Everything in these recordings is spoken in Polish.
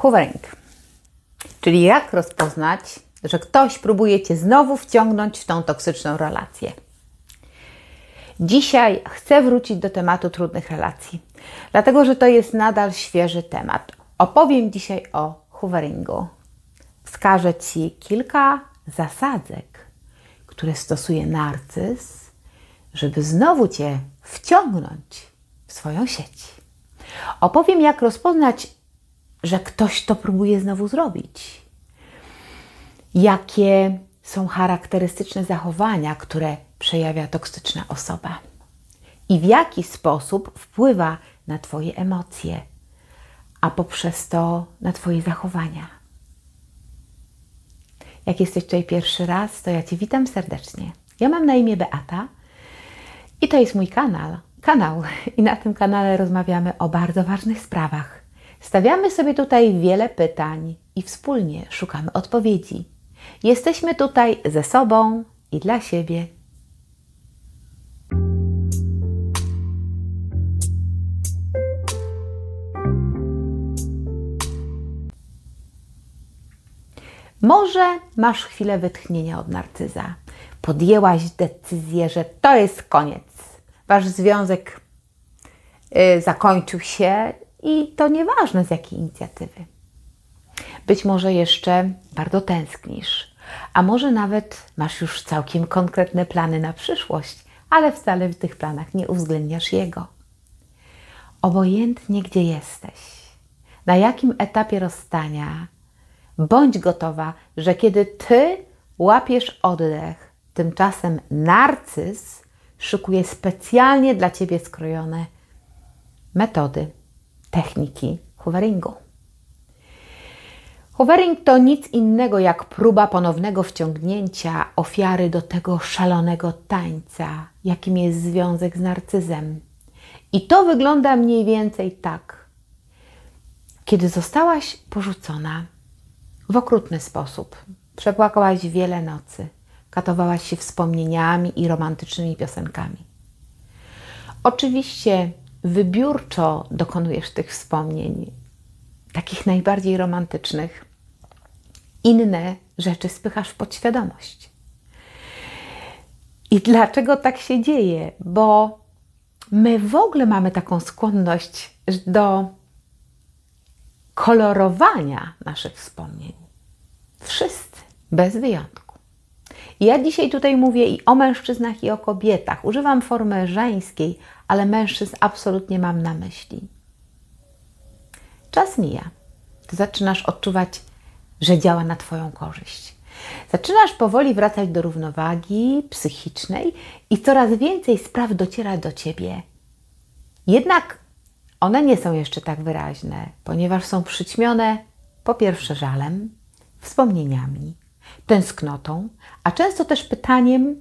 Hoovering, czyli jak rozpoznać, że ktoś próbuje Cię znowu wciągnąć w tą toksyczną relację. Dzisiaj chcę wrócić do tematu trudnych relacji, dlatego że to jest nadal świeży temat. Opowiem dzisiaj o hooveringu. Wskażę Ci kilka zasadzek, które stosuje narcyz, żeby znowu Cię wciągnąć w swoją sieć. Opowiem, jak rozpoznać, że ktoś to próbuje znowu zrobić. Jakie są charakterystyczne zachowania, które przejawia toksyczna osoba i w jaki sposób wpływa na Twoje emocje, a poprzez to na Twoje zachowania. Jak jesteś tutaj pierwszy raz, to ja Cię witam serdecznie. Ja mam na imię Beata i to jest mój kanał. Kanał i na tym kanale rozmawiamy o bardzo ważnych sprawach. Stawiamy sobie tutaj wiele pytań i wspólnie szukamy odpowiedzi. Jesteśmy tutaj ze sobą i dla siebie. Może masz chwilę wytchnienia od narcyza. Podjęłaś decyzję, że to jest koniec. Wasz związek y, zakończył się i to nieważne z jakiej inicjatywy. Być może jeszcze bardzo tęsknisz, a może nawet masz już całkiem konkretne plany na przyszłość, ale wcale w tych planach nie uwzględniasz jego. Obojętnie gdzie jesteś, na jakim etapie rozstania, Bądź gotowa, że kiedy ty łapiesz oddech, tymczasem narcyz szykuje specjalnie dla ciebie skrojone metody, techniki hoveringu. Hovering to nic innego jak próba ponownego wciągnięcia ofiary do tego szalonego tańca, jakim jest związek z narcyzem. I to wygląda mniej więcej tak. Kiedy zostałaś porzucona, w okrutny sposób. Przepłakałaś wiele nocy, katowałaś się wspomnieniami i romantycznymi piosenkami. Oczywiście wybiórczo dokonujesz tych wspomnień, takich najbardziej romantycznych. Inne rzeczy spychasz w podświadomość. I dlaczego tak się dzieje? Bo my w ogóle mamy taką skłonność do kolorowania naszych wspomnień. Wszyscy, bez wyjątku. Ja dzisiaj tutaj mówię i o mężczyznach, i o kobietach. Używam formy żeńskiej, ale mężczyzn absolutnie mam na myśli. Czas mija. Ty zaczynasz odczuwać, że działa na Twoją korzyść. Zaczynasz powoli wracać do równowagi psychicznej i coraz więcej spraw dociera do Ciebie. Jednak one nie są jeszcze tak wyraźne, ponieważ są przyćmione po pierwsze żalem, wspomnieniami, tęsknotą, a często też pytaniem,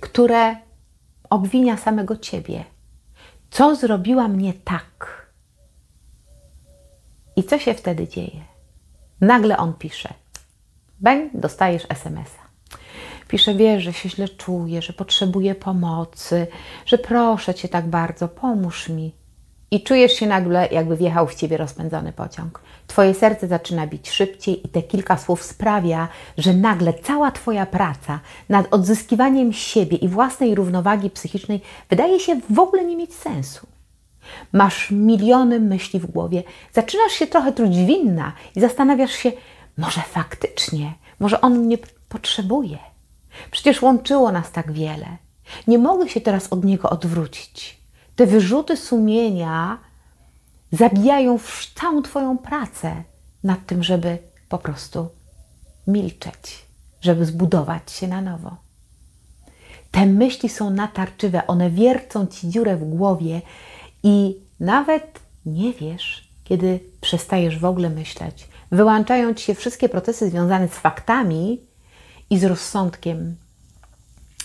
które obwinia samego ciebie. Co zrobiła mnie tak? I co się wtedy dzieje? Nagle on pisze. Beń, dostajesz SMS-a. Pisze, wiesz, że się źle czuję, że potrzebuję pomocy, że proszę cię tak bardzo, pomóż mi i czujesz się nagle, jakby wjechał w ciebie rozpędzony pociąg. Twoje serce zaczyna bić szybciej i te kilka słów sprawia, że nagle cała Twoja praca nad odzyskiwaniem siebie i własnej równowagi psychicznej wydaje się w ogóle nie mieć sensu. Masz miliony myśli w głowie, zaczynasz się trochę truć winna i zastanawiasz się, może faktycznie, może on mnie potrzebuje. Przecież łączyło nas tak wiele. Nie mogę się teraz od niego odwrócić. Te wyrzuty sumienia zabijają całą Twoją pracę nad tym, żeby po prostu milczeć, żeby zbudować się na nowo. Te myśli są natarczywe, one wiercą Ci dziurę w głowie i nawet nie wiesz, kiedy przestajesz w ogóle myśleć. Wyłączają Ci się wszystkie procesy związane z faktami i z rozsądkiem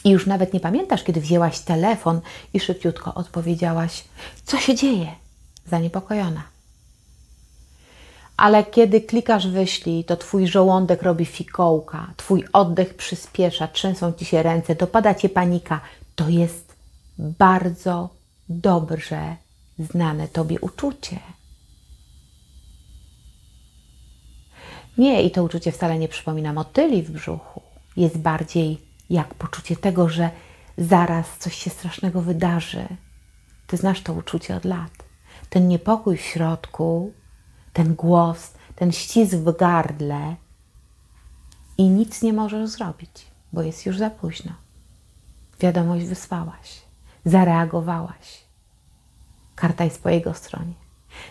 i już nawet nie pamiętasz, kiedy wzięłaś telefon i szybciutko odpowiedziałaś, co się dzieje, zaniepokojona. Ale kiedy klikasz wyślij, to twój żołądek robi fikołka, twój oddech przyspiesza, trzęsą ci się ręce, dopada cię panika. To jest bardzo dobrze znane tobie uczucie. Nie, i to uczucie wcale nie przypomina motyli w brzuchu. Jest bardziej jak poczucie tego, że zaraz coś się strasznego wydarzy. Ty znasz to uczucie od lat. Ten niepokój w środku, ten głos, ten ścisk w gardle i nic nie możesz zrobić, bo jest już za późno. Wiadomość wysłałaś, zareagowałaś. Karta jest po jego stronie.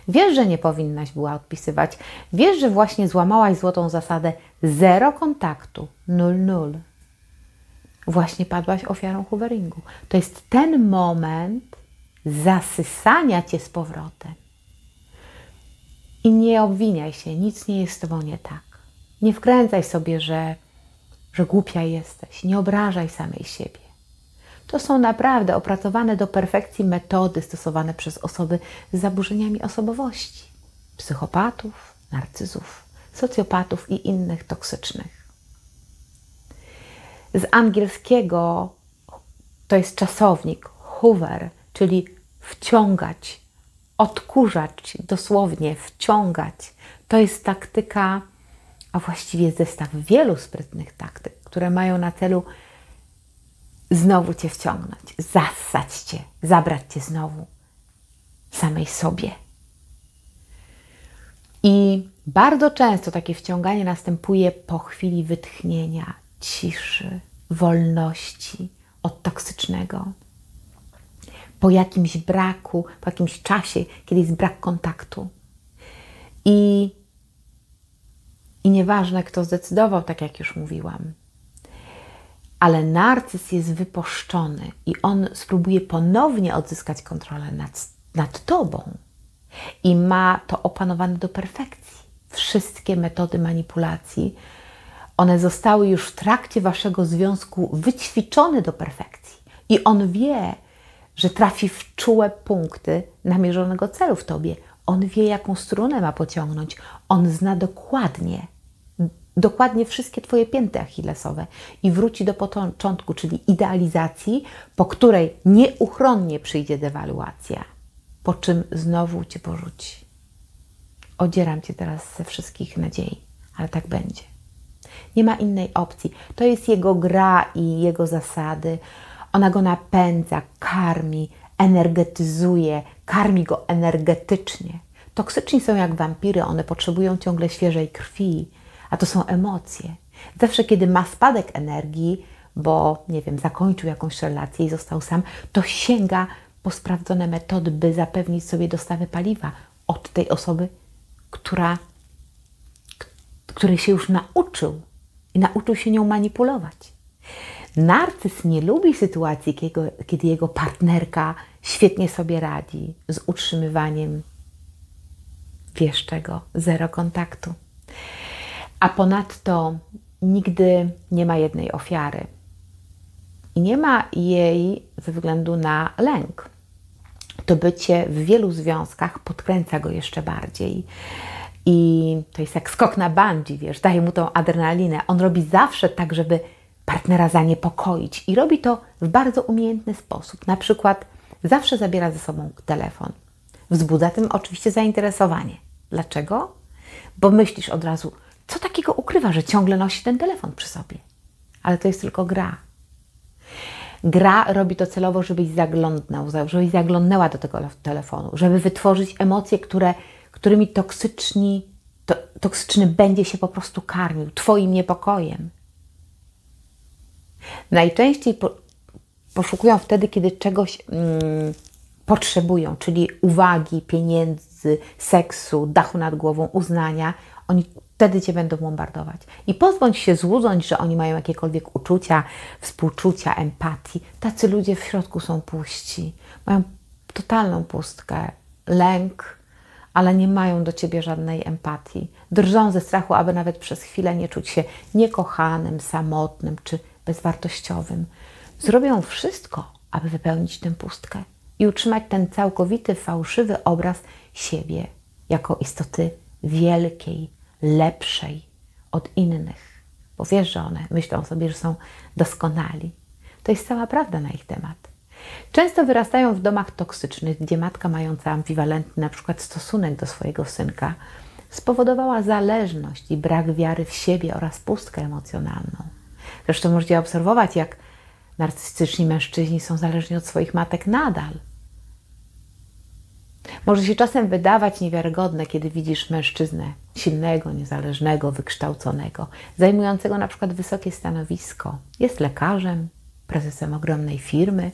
Wiesz, że nie powinnaś była odpisywać. Wiesz, że właśnie złamałaś złotą zasadę zero kontaktu, nul, nul. Właśnie padłaś ofiarą hooveringu. To jest ten moment zasysania cię z powrotem. I nie obwiniaj się, nic nie jest z tobą nie tak. Nie wkręcaj sobie, że, że głupia jesteś. Nie obrażaj samej siebie. To są naprawdę opracowane do perfekcji metody stosowane przez osoby z zaburzeniami osobowości, psychopatów, narcyzów, socjopatów i innych toksycznych. Z angielskiego to jest czasownik hoover, czyli wciągać, odkurzać, dosłownie wciągać. To jest taktyka, a właściwie zestaw wielu sprytnych taktyk, które mają na celu znowu Cię wciągnąć, zassać Cię, zabrać Cię znowu samej sobie. I bardzo często takie wciąganie następuje po chwili wytchnienia, ciszy, wolności od toksycznego. Po jakimś braku, po jakimś czasie, kiedy jest brak kontaktu. I, i nieważne, kto zdecydował, tak jak już mówiłam, ale narcyz jest wypuszczony i on spróbuje ponownie odzyskać kontrolę nad, nad tobą i ma to opanowane do perfekcji. Wszystkie metody manipulacji, one zostały już w trakcie waszego związku wyćwiczone do perfekcji i on wie, że trafi w czułe punkty namierzonego celu w tobie. On wie, jaką strunę ma pociągnąć. On zna dokładnie, dokładnie wszystkie Twoje pięty achillesowe i wróci do początku, czyli idealizacji, po której nieuchronnie przyjdzie dewaluacja, po czym znowu Cię porzuci. Odzieram Cię teraz ze wszystkich nadziei, ale tak będzie. Nie ma innej opcji. To jest jego gra i jego zasady. Ona go napędza, karmi, energetyzuje, karmi go energetycznie. Toksyczni są jak wampiry, one potrzebują ciągle świeżej krwi, a to są emocje. Zawsze, kiedy ma spadek energii, bo nie wiem, zakończył jakąś relację i został sam, to sięga po sprawdzone metody, by zapewnić sobie dostawę paliwa od tej osoby, która, której się już nauczył i nauczył się nią manipulować. Narcyz nie lubi sytuacji, kiedy, jego partnerka świetnie sobie radzi z utrzymywaniem, wiesz czego, zero kontaktu a ponadto nigdy nie ma jednej ofiary. I nie ma jej ze względu na lęk. To bycie w wielu związkach podkręca go jeszcze bardziej. I to jest jak skok na bungee, wiesz, daje mu tą adrenalinę. On robi zawsze tak, żeby partnera zaniepokoić i robi to w bardzo umiejętny sposób. Na przykład zawsze zabiera ze sobą telefon. Wzbudza tym oczywiście zainteresowanie. Dlaczego? Bo myślisz od razu, co takiego ukrywa, że ciągle nosi ten telefon przy sobie? Ale to jest tylko gra. Gra robi to celowo, żebyś zaglądnął, żebyś zaglądnęła do tego telefonu, żeby wytworzyć emocje, które, którymi toksyczni, to, toksyczny będzie się po prostu karmił, Twoim niepokojem. Najczęściej po, poszukują wtedy, kiedy czegoś mm, potrzebują, czyli uwagi, pieniędzy, seksu, dachu nad głową, uznania. Oni wtedy Cię będą bombardować. I pozbądź się złudzeń, że oni mają jakiekolwiek uczucia, współczucia, empatii. Tacy ludzie w środku są puści. Mają totalną pustkę, lęk, ale nie mają do Ciebie żadnej empatii. Drżą ze strachu, aby nawet przez chwilę nie czuć się niekochanym, samotnym czy bezwartościowym. Zrobią wszystko, aby wypełnić tę pustkę i utrzymać ten całkowity, fałszywy obraz siebie jako istoty wielkiej, lepszej od innych, bo wiesz, że one myślą sobie, że są doskonali. To jest cała prawda na ich temat. Często wyrastają w domach toksycznych, gdzie matka mająca ambiwalentny przykład stosunek do swojego synka spowodowała zależność i brak wiary w siebie oraz pustkę emocjonalną. Zresztą możecie obserwować, jak narcystyczni mężczyźni są zależni od swoich matek nadal. Może się czasem wydawać niewiarygodne, kiedy widzisz mężczyznę silnego, niezależnego, wykształconego, zajmującego na przykład wysokie stanowisko. Jest lekarzem, prezesem ogromnej firmy,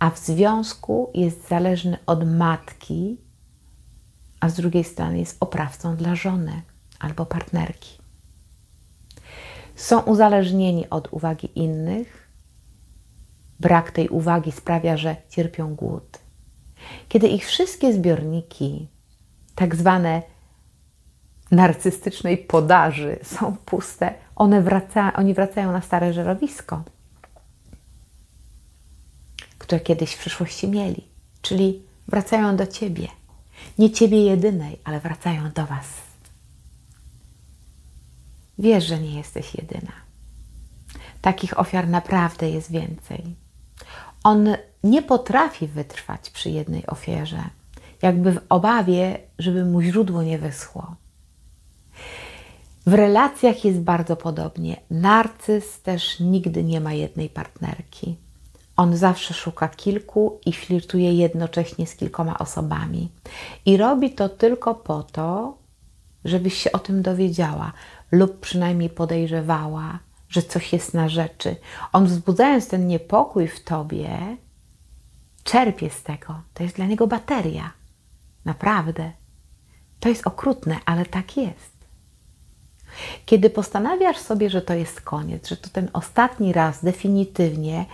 a w związku jest zależny od matki, a z drugiej strony jest oprawcą dla żony albo partnerki. Są uzależnieni od uwagi innych. Brak tej uwagi sprawia, że cierpią głód. Kiedy ich wszystkie zbiorniki, tak zwane narcystycznej podaży, są puste, one wraca, oni wracają na stare żerowisko które kiedyś w przyszłości mieli. Czyli wracają do Ciebie. Nie Ciebie jedynej, ale wracają do Was. Wiesz, że nie jesteś jedyna. Takich ofiar naprawdę jest więcej. On nie potrafi wytrwać przy jednej ofierze, jakby w obawie, żeby mu źródło nie wyschło. W relacjach jest bardzo podobnie. Narcyz też nigdy nie ma jednej partnerki. On zawsze szuka kilku i flirtuje jednocześnie z kilkoma osobami. I robi to tylko po to, żebyś się o tym dowiedziała lub przynajmniej podejrzewała, że coś jest na rzeczy. On wzbudzając ten niepokój w tobie, czerpie z tego. To jest dla niego bateria. Naprawdę. To jest okrutne, ale tak jest. Kiedy postanawiasz sobie, że to jest koniec, że to ten ostatni raz definitywnie,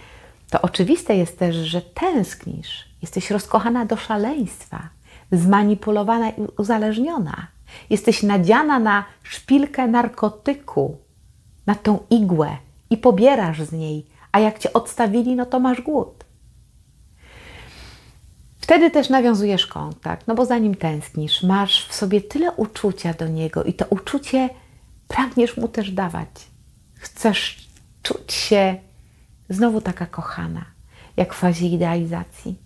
to oczywiste jest też, że tęsknisz, jesteś rozkochana do szaleństwa, zmanipulowana i uzależniona. Jesteś nadziana na szpilkę narkotyku, na tą igłę i pobierasz z niej, a jak cię odstawili, no to masz głód. Wtedy też nawiązujesz kontakt, no bo zanim tęsknisz, masz w sobie tyle uczucia do niego i to uczucie pragniesz mu też dawać. Chcesz czuć się Znowu taka kochana, jak w fazie idealizacji.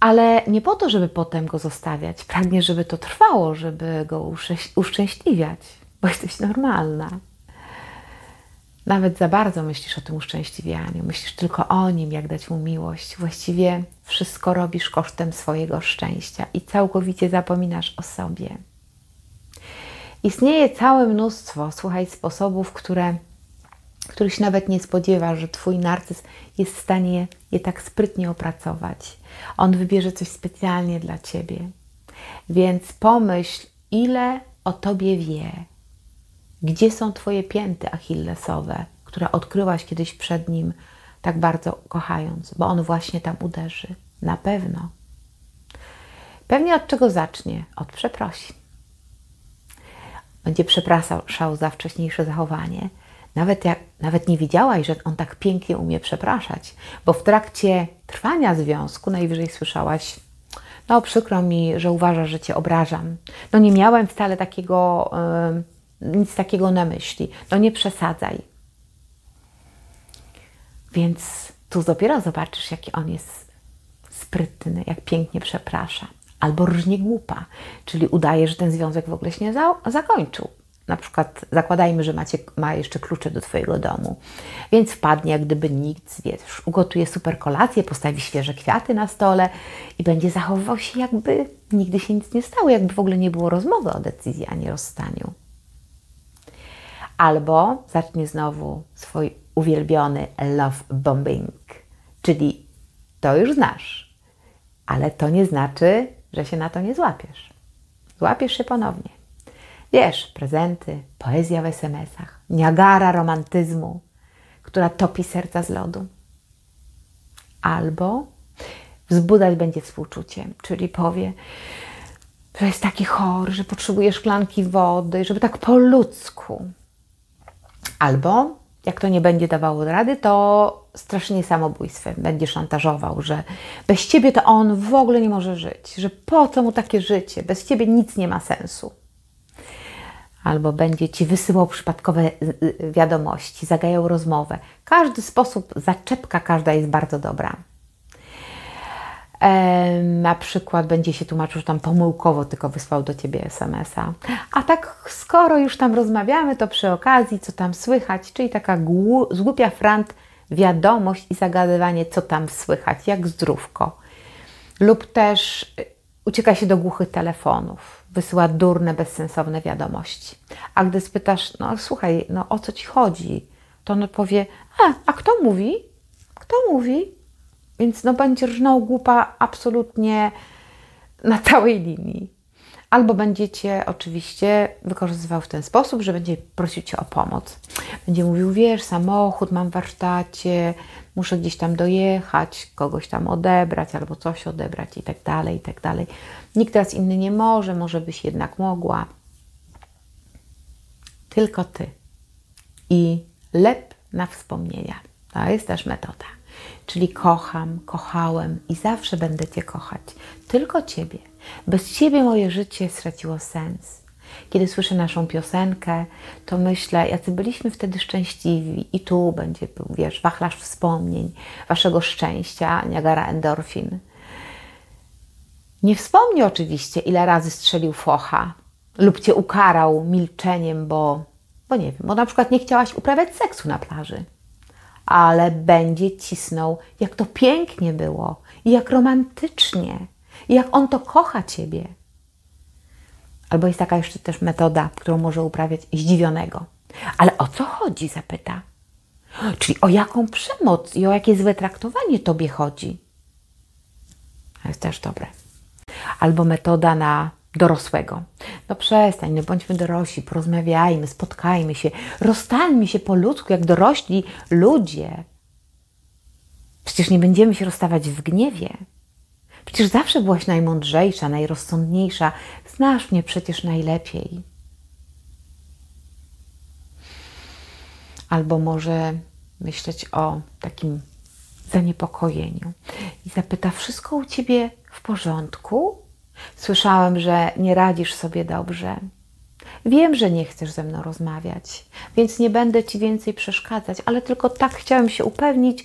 Ale nie po to, żeby potem go zostawiać. Pragnie, żeby to trwało, żeby go uszczęśliwiać, bo jesteś normalna. Nawet za bardzo myślisz o tym uszczęśliwianiu, myślisz tylko o nim, jak dać mu miłość. Właściwie wszystko robisz kosztem swojego szczęścia i całkowicie zapominasz o sobie. Istnieje całe mnóstwo, słuchaj, sposobów, które których się nawet nie spodziewa, że Twój narcyz jest w stanie je tak sprytnie opracować. On wybierze coś specjalnie dla Ciebie. Więc pomyśl, ile o Tobie wie. Gdzie są Twoje pięty achillesowe, które odkryłaś kiedyś przed nim, tak bardzo kochając, bo on właśnie tam uderzy. Na pewno. Pewnie od czego zacznie? Od przeprosin. Będzie przepraszał za wcześniejsze zachowanie, nawet, jak, nawet nie wiedziałaś, że on tak pięknie umie przepraszać, bo w trakcie trwania związku najwyżej słyszałaś, no przykro mi, że uważasz, że Cię obrażam. No nie miałem wcale takiego, yy, nic takiego na myśli. No nie przesadzaj. Więc tu dopiero zobaczysz, jaki on jest sprytny, jak pięknie przeprasza. Albo różnie głupa, czyli udaje, że ten związek w ogóle się nie za zakończył na przykład zakładajmy, że macie, ma jeszcze klucze do Twojego domu, więc wpadnie jak gdyby nic, wiesz, ugotuje super kolację, postawi świeże kwiaty na stole i będzie zachowywał się jakby nigdy się nic nie stało, jakby w ogóle nie było rozmowy o decyzji ani rozstaniu. Albo zacznie znowu swój uwielbiony love bombing, czyli to już znasz, ale to nie znaczy, że się na to nie złapiesz. Złapiesz się ponownie. Wiesz, prezenty, poezja w SMS-ach, niagara romantyzmu, która topi serca z lodu. Albo wzbudzać będzie współczuciem, czyli powie, że jest taki chory, że potrzebuje szklanki wody, żeby tak po ludzku. Albo jak to nie będzie dawało rady, to strasznie samobójstwem będzie szantażował, że bez ciebie to on w ogóle nie może żyć, że po co mu takie życie, bez ciebie nic nie ma sensu albo będzie ci wysyłał przypadkowe y, y, wiadomości, zagajał rozmowę. Każdy sposób, zaczepka każda jest bardzo dobra. Na przykład będzie się tłumaczył, że tam pomyłkowo tylko wysłał do ciebie SMS-a. A tak, skoro już tam rozmawiamy, to przy okazji, co tam słychać, czyli taka zgłupia frant wiadomość i zagadywanie, co tam słychać, jak zdrówko. Lub też y, ucieka się do głuchych telefonów, wysyła durne, bezsensowne wiadomości. A gdy spytasz, no słuchaj, no o co ci chodzi, to on powie, a, a kto mówi? Kto mówi? Więc no będzie rżnął głupa absolutnie na całej linii. Albo będziecie oczywiście wykorzystywał w ten sposób, że będzie prosił Cię o pomoc. Będzie mówił, wiesz, samochód mam w warsztacie, muszę gdzieś tam dojechać, kogoś tam odebrać albo coś odebrać i tak dalej, i tak dalej. Nikt teraz inny nie może, może byś jednak mogła. Tylko Ty. I lep na wspomnienia. To jest też metoda. Czyli kocham, kochałem i zawsze będę Cię kochać. Tylko Ciebie. Bez Ciebie moje życie straciło sens. Kiedy słyszę naszą piosenkę, to myślę, jacy byliśmy wtedy szczęśliwi i tu będzie, wiesz, wachlarz wspomnień, Waszego szczęścia, Niagara endorfin. Nie wspomni oczywiście, ile razy strzelił focha lub Cię ukarał milczeniem, bo, bo nie wiem, bo na przykład nie chciałaś uprawiać seksu na plaży ale będzie cisnął, jak to pięknie było i jak romantycznie, i jak on to kocha ciebie. Albo jest taka jeszcze też metoda, którą może uprawiać zdziwionego. Ale o co chodzi? zapyta. Czyli o jaką przemoc i o jakie złe traktowanie tobie chodzi? To jest też dobre. Albo metoda na dorosłego. No przestań, no bądźmy dorośli, porozmawiajmy, spotkajmy się, rozstańmy się po ludzku, jak dorośli ludzie. Przecież nie będziemy się rozstawać w gniewie. Przecież zawsze byłaś najmądrzejsza, najrozsądniejsza. Znasz mnie przecież najlepiej. Albo może myśleć o takim zaniepokojeniu i zapyta: Wszystko u ciebie w porządku? Słyszałem, że nie radzisz sobie dobrze. Wiem, że nie chcesz ze mną rozmawiać, więc nie będę ci więcej przeszkadzać, ale tylko tak chciałem się upewnić,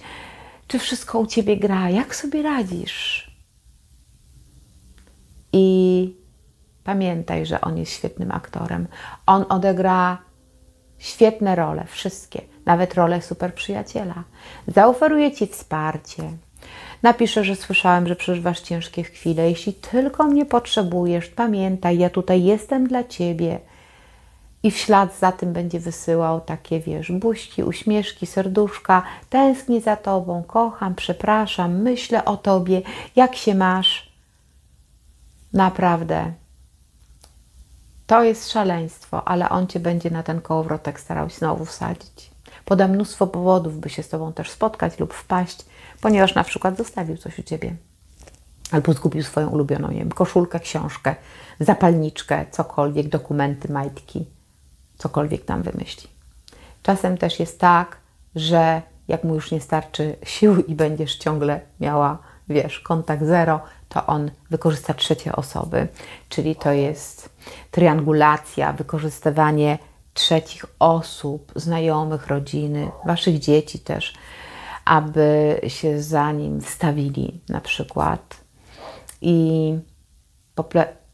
czy wszystko u ciebie gra, jak sobie radzisz. I pamiętaj, że on jest świetnym aktorem. On odegra świetne role, wszystkie, nawet rolę super przyjaciela. Zaoferuje ci wsparcie, Napiszę, że słyszałem, że przeżywasz ciężkie chwile. Jeśli tylko mnie potrzebujesz, pamiętaj, ja tutaj jestem dla ciebie. I w ślad za tym będzie wysyłał takie, wiesz, buźki, uśmieszki, serduszka. Tęsknię za tobą, kocham, przepraszam, myślę o tobie, jak się masz. Naprawdę. To jest szaleństwo, ale on cię będzie na ten kołowrotek starał się znowu wsadzić. Poda mnóstwo powodów, by się z tobą też spotkać lub wpaść ponieważ na przykład zostawił coś u ciebie. Albo zgubił swoją ulubioną, nie wiem, koszulkę, książkę, zapalniczkę, cokolwiek, dokumenty, majtki, cokolwiek tam wymyśli. Czasem też jest tak, że jak mu już nie starczy sił i będziesz ciągle miała, wiesz, kontakt zero, to on wykorzysta trzecie osoby, czyli to jest triangulacja, wykorzystywanie trzecich osób, znajomych, rodziny, waszych dzieci też aby się za nim stawili na przykład. I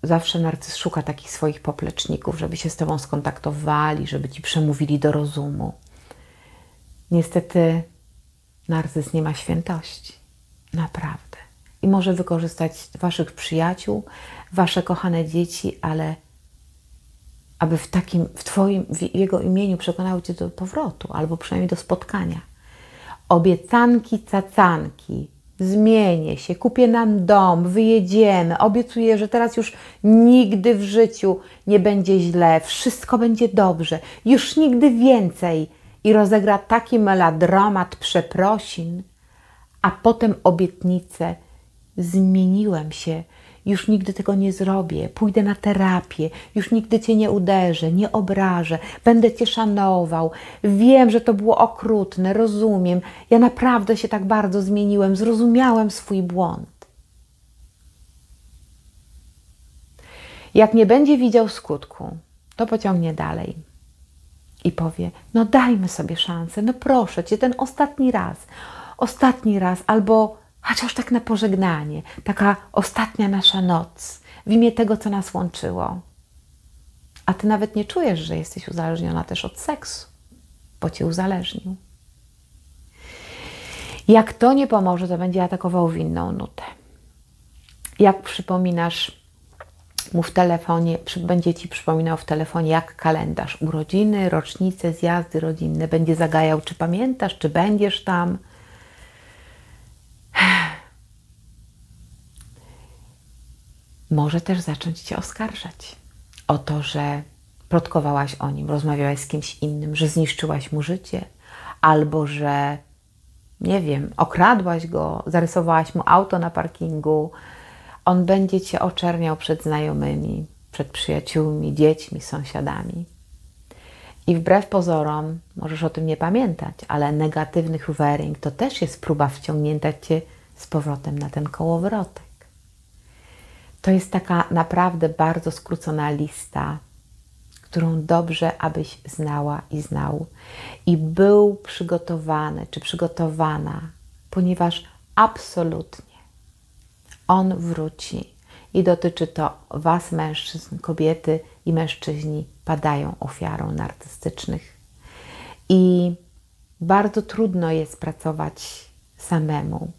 zawsze narcyz szuka takich swoich popleczników, żeby się z Tobą skontaktowali, żeby Ci przemówili do rozumu. Niestety narcyz nie ma świętości. Naprawdę. I może wykorzystać Waszych przyjaciół, Wasze kochane dzieci, ale aby w takim, w Twoim, w jego imieniu przekonały Cię do powrotu, albo przynajmniej do spotkania obiecanki cacanki. Zmienię się, kupię nam dom, wyjedziemy. Obiecuję, że teraz już nigdy w życiu nie będzie źle, wszystko będzie dobrze, już nigdy więcej. I rozegra taki melodramat przeprosin, a potem obietnicę. Zmieniłem się, już nigdy tego nie zrobię, pójdę na terapię, już nigdy cię nie uderzę, nie obrażę, będę cię szanował. Wiem, że to było okrutne, rozumiem. Ja naprawdę się tak bardzo zmieniłem, zrozumiałem swój błąd. Jak nie będzie widział skutku, to pociągnie dalej i powie: No, dajmy sobie szansę, no proszę cię, ten ostatni raz, ostatni raz, albo chociaż tak na pożegnanie, taka ostatnia nasza noc, w imię tego, co nas łączyło. A ty nawet nie czujesz, że jesteś uzależniona też od seksu, bo cię uzależnił. Jak to nie pomoże, to będzie atakował w inną nutę. Jak przypominasz mu w telefonie, będzie ci przypominał w telefonie, jak kalendarz urodziny, rocznice, zjazdy rodzinne, będzie zagajał, czy pamiętasz, czy będziesz tam. Może też zacząć cię oskarżać o to, że plotkowałaś o nim, rozmawiałaś z kimś innym, że zniszczyłaś mu życie, albo że nie wiem, okradłaś go, zarysowałaś mu auto na parkingu, on będzie cię oczerniał przed znajomymi, przed przyjaciółmi, dziećmi, sąsiadami. I wbrew pozorom, możesz o tym nie pamiętać, ale negatywny hoovering to też jest próba wciągnięcia cię z powrotem na ten kołowrotek. To jest taka naprawdę bardzo skrócona lista, którą dobrze abyś znała i znał i był przygotowany czy przygotowana, ponieważ absolutnie on wróci. I dotyczy to Was, mężczyzn, kobiety i mężczyźni padają ofiarą narcystycznych. I bardzo trudno jest pracować samemu.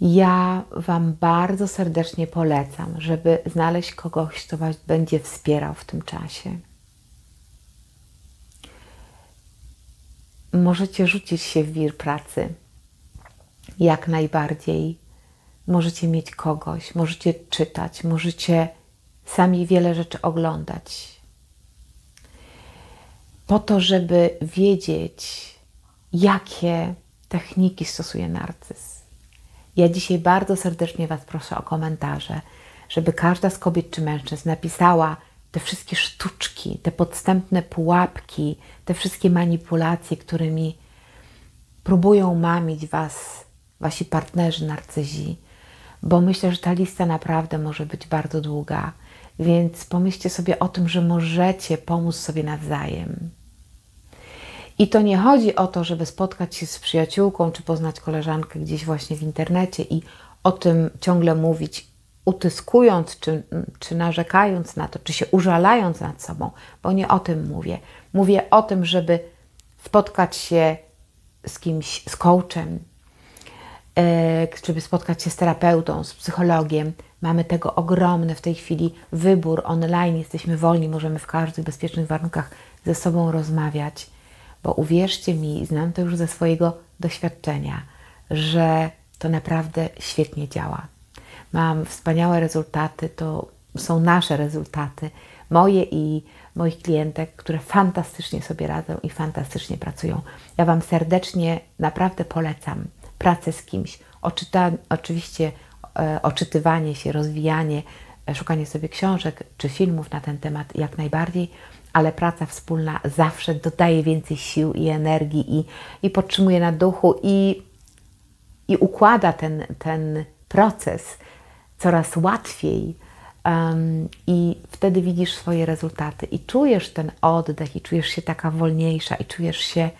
Ja Wam bardzo serdecznie polecam, żeby znaleźć kogoś, kto Was będzie wspierał w tym czasie. Możecie rzucić się w wir pracy jak najbardziej. Możecie mieć kogoś, możecie czytać, możecie sami wiele rzeczy oglądać. Po to, żeby wiedzieć, jakie techniki stosuje narcyz. Ja dzisiaj bardzo serdecznie Was proszę o komentarze, żeby każda z kobiet czy mężczyzn napisała te wszystkie sztuczki, te podstępne pułapki, te wszystkie manipulacje, którymi próbują mamić Was wasi partnerzy narcyzi, bo myślę, że ta lista naprawdę może być bardzo długa. Więc pomyślcie sobie o tym, że możecie pomóc sobie nawzajem. I to nie chodzi o to, żeby spotkać się z przyjaciółką czy poznać koleżankę gdzieś właśnie w internecie i o tym ciągle mówić, utyskując czy, czy narzekając na to, czy się użalając nad sobą, bo nie o tym mówię. Mówię o tym, żeby spotkać się z kimś, z coachem, E, żeby spotkać się z terapeutą, z psychologiem. Mamy tego ogromny w tej chwili wybór online, jesteśmy wolni, możemy w każdych bezpiecznych warunkach ze sobą rozmawiać, bo uwierzcie mi, znam to już ze swojego doświadczenia, że to naprawdę świetnie działa. Mam wspaniałe rezultaty, to są nasze rezultaty, moje i moich klientek, które fantastycznie sobie radzą i fantastycznie pracują. Ja Wam serdecznie naprawdę polecam pracę z kimś, oczyta, oczywiście e, oczytywanie się, rozwijanie, e, szukanie sobie książek czy filmów na ten temat jak najbardziej, ale praca wspólna zawsze dodaje więcej sił i energii i, i podtrzymuje na duchu i, i układa ten, ten proces coraz łatwiej. Um, I wtedy widzisz swoje rezultaty i czujesz ten oddech, i czujesz się taka wolniejsza, i czujesz się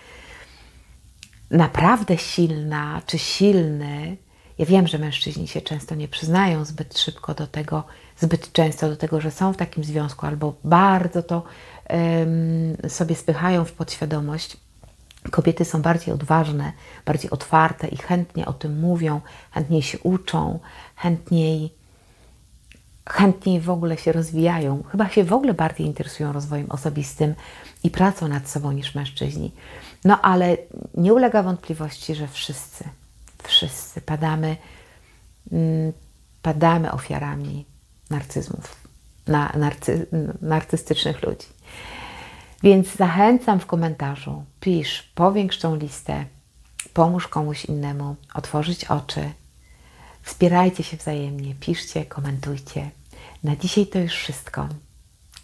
naprawdę silna czy silny, ja wiem, że mężczyźni się często nie przyznają zbyt szybko do tego, zbyt często do tego, że są w takim związku, albo bardzo to sobie spychają w podświadomość. Kobiety są bardziej odważne, bardziej otwarte i chętnie o tym mówią, chętniej się uczą, chętniej, chętniej w ogóle się rozwijają. Chyba się w ogóle bardziej interesują rozwojem osobistym i pracą nad sobą niż mężczyźni. No ale nie ulega wątpliwości, że wszyscy, wszyscy padamy, mm, padamy ofiarami narcyzmów, na, narcy, narcystycznych ludzi. Więc zachęcam w komentarzu, pisz, powiększ tą listę, pomóż komuś innemu, otworzyć oczy, wspierajcie się wzajemnie, piszcie, komentujcie. Na dzisiaj to już wszystko.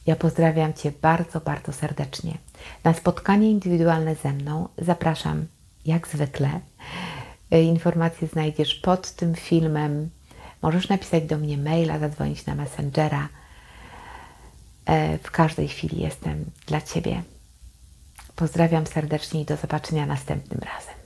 Ja pozdrawiam Cię bardzo, bardzo serdecznie. Na spotkanie indywidualne ze mną zapraszam jak zwykle. E, informacje znajdziesz pod tym filmem. Możesz napisać do mnie maila, zadzwonić na Messengera. E, w każdej chwili jestem dla Ciebie. Pozdrawiam serdecznie i do zobaczenia następnym razem.